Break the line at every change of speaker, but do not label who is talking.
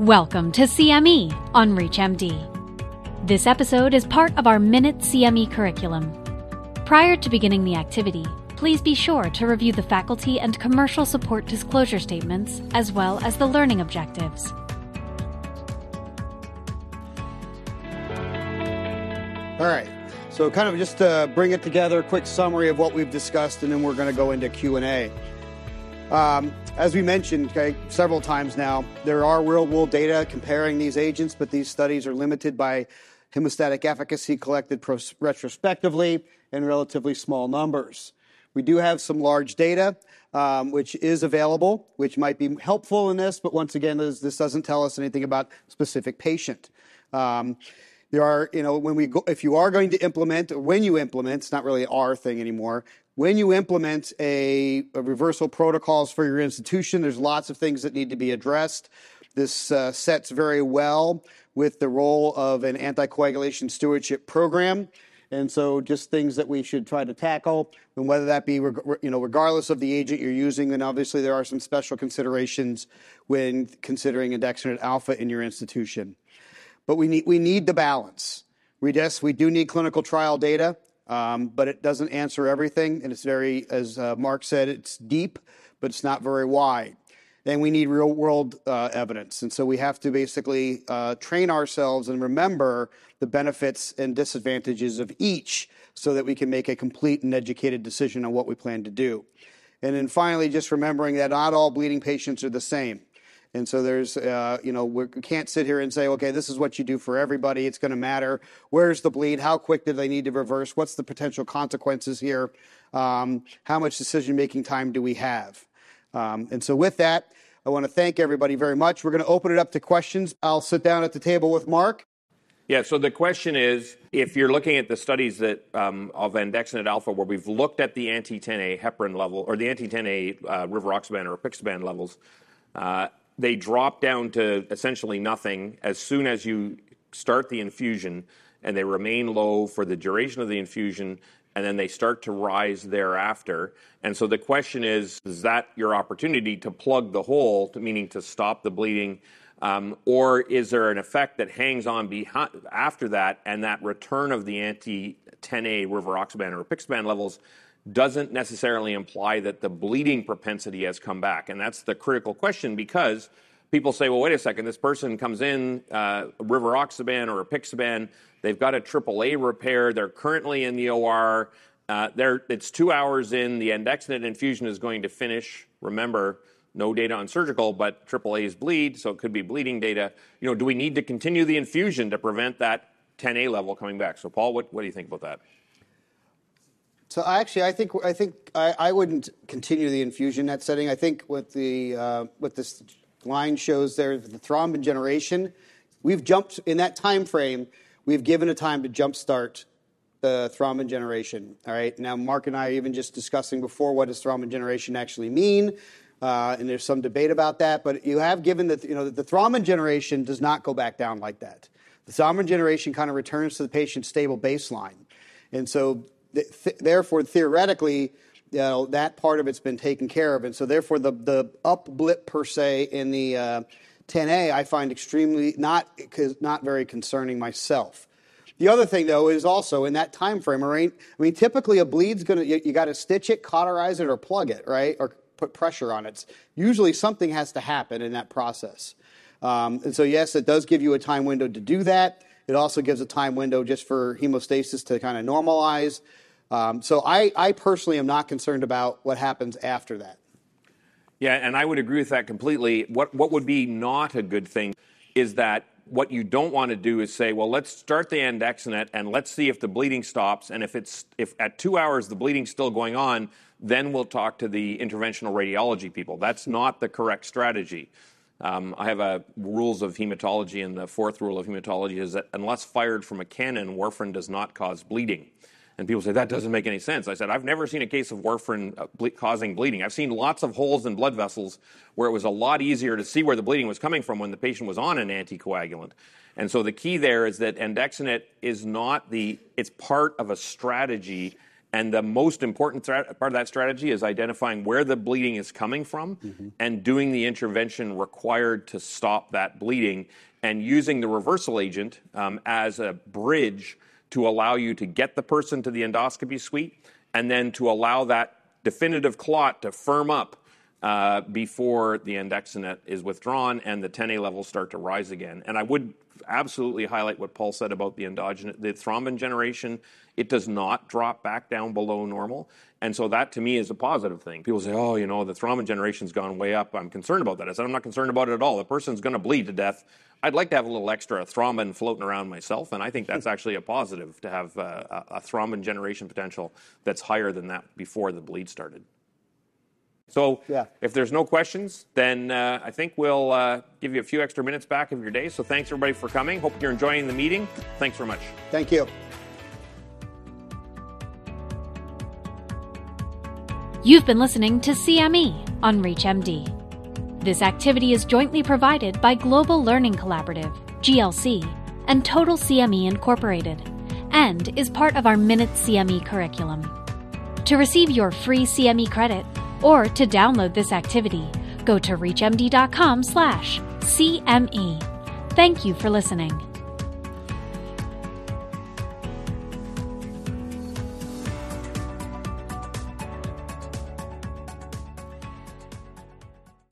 Welcome to CME on ReachMD. This episode is part of our Minute CME curriculum. Prior to beginning the activity, please be sure to review the faculty and commercial support disclosure statements as well as the learning objectives.
All right. So kind of just to bring it together, a quick summary of what we've discussed, and then we're going to go into Q&A. Um, as we mentioned okay, several times now, there are real world data comparing these agents, but these studies are limited by hemostatic efficacy collected pros- retrospectively in relatively small numbers. We do have some large data, um, which is available, which might be helpful in this, but once again, this, this doesn't tell us anything about specific patient. Um, there are, you know, when we go, if you are going to implement, when you implement, it's not really our thing anymore. When you implement a, a reversal protocols for your institution, there's lots of things that need to be addressed. This uh, sets very well with the role of an anticoagulation stewardship program. And so just things that we should try to tackle, and whether that be, you know, regardless of the agent you're using, and obviously there are some special considerations when considering andexanet alfa in your institution. But we need, we need the balance. We, yes, we do need clinical trial data, um, but it doesn't answer everything. And it's very, as uh, Mark said, it's deep, but it's not very wide. Then we need real world uh, evidence. And so we have to basically uh, train ourselves and remember the benefits and disadvantages of each so that we can make a complete and educated decision on what we plan to do. And then finally, just remembering that not all bleeding patients are the same. And so there's, uh, you know, we can't sit here and say, okay, this is what you do for everybody. It's going to matter. Where's the bleed? How quick do they need to reverse? What's the potential consequences here? Um, how much decision making time do we have? Um, and so with that, I want to thank everybody very much. We're going to open it up to questions. I'll sit down at the table with Mark.
Yeah, so the question is if you're looking at the studies that um, of andexanet alfa, where we've looked at the anti 10A heparin level or the anti 10A uh, rivaroxaban or apixaban levels, uh, they drop down to essentially nothing as soon as you start the infusion, and they remain low for the duration of the infusion, and then they start to rise thereafter. And so the question is is that your opportunity to plug the hole, meaning to stop the bleeding? Um, or is there an effect that hangs on behind, after that, and that return of the anti 10A rivaroxaban or apixaban levels doesn't necessarily imply that the bleeding propensity has come back. And that's the critical question because people say, well, wait a second, this person comes in, uh, rivaroxaban or apixaban, they've got a AAA repair, they're currently in the OR, uh, it's two hours in, the andexanet infusion is going to finish. Remember, no data on surgical, but AAA's bleed, so it could be bleeding data. You know, do we need to continue the infusion to prevent that 10A level coming back? So, Paul, what, what do you think about that?
So actually, I think I think I, I wouldn't continue the infusion in that setting. I think what the uh, what this line shows there, the thrombin generation, we've jumped in that time frame. We've given a time to jumpstart the thrombin generation. All right. Now, Mark and I are even just discussing before what does thrombin generation actually mean, uh, and there's some debate about that. But you have given that you know the thrombin generation does not go back down like that. The thrombin generation kind of returns to the patient's stable baseline, and so th- therefore, theoretically, you know, that part of it's been taken care of. And so, therefore, the, the up blip per se in the uh, 10A I find extremely not, not very concerning myself. The other thing, though, is also in that time frame? I mean, typically a bleed's going to, you, you got to stitch it, cauterize it, or plug it, right? Or put pressure on it. Usually something has to happen in that process. Um, and so, yes, it does give you a time window to do that. It also gives a time window just for hemostasis to kind of normalize. Um, so I, personally am not concerned about what happens after that.
Yeah, and I would agree with that completely. What what would be not a good thing is that what you don't want to do is say, well, let's start the andexanet and let's see if the bleeding stops. And if it's if at two hours the bleeding's still going on, then we'll talk to the interventional radiology people. That's not the correct strategy. Um, I have a rules of hematology, and the fourth rule of hematology is that unless fired from a cannon, warfarin does not cause bleeding. And people say, that doesn't make any sense. I said, I've never seen a case of warfarin uh, ble- causing bleeding. I've seen lots of holes in blood vessels where it was a lot easier to see where the bleeding was coming from when the patient was on an anticoagulant. And so the key there is that andexanet is not the, it's part of a strategy And the most important part of that strategy is identifying where the bleeding is coming from mm-hmm. and doing the intervention required to stop that bleeding and using the reversal agent um, as a bridge to allow you to get the person to the endoscopy suite and then to allow that definitive clot to firm up before the andexanet is withdrawn and the 10A levels start to rise again. And I would absolutely highlight what Paul said about the endogenous, thrombin generation. It does not drop back down below normal. And so that to me is a positive thing. People say, oh, you know, the thrombin generation's gone way up. I'm concerned about that. I said, I'm not concerned about it at all. The person's going to bleed to death. I'd like to have a little extra thrombin floating around myself, and I think that's actually a positive to have uh, a thrombin generation potential that's higher than that before the bleed started. So yeah. if there's no questions, then uh, I think we'll uh, give you a few extra minutes back of your day. So thanks everybody for coming. Hope you're enjoying the meeting. Thanks very much.
Thank you.
You've been listening to CME on ReachMD. This activity is jointly provided by Global Learning Collaborative, GLC, and Total CME Incorporated, and is part of our Minute CME curriculum. To receive your free CME credit, or to download this activity, go to reachmd.com/cme. Thank you for listening.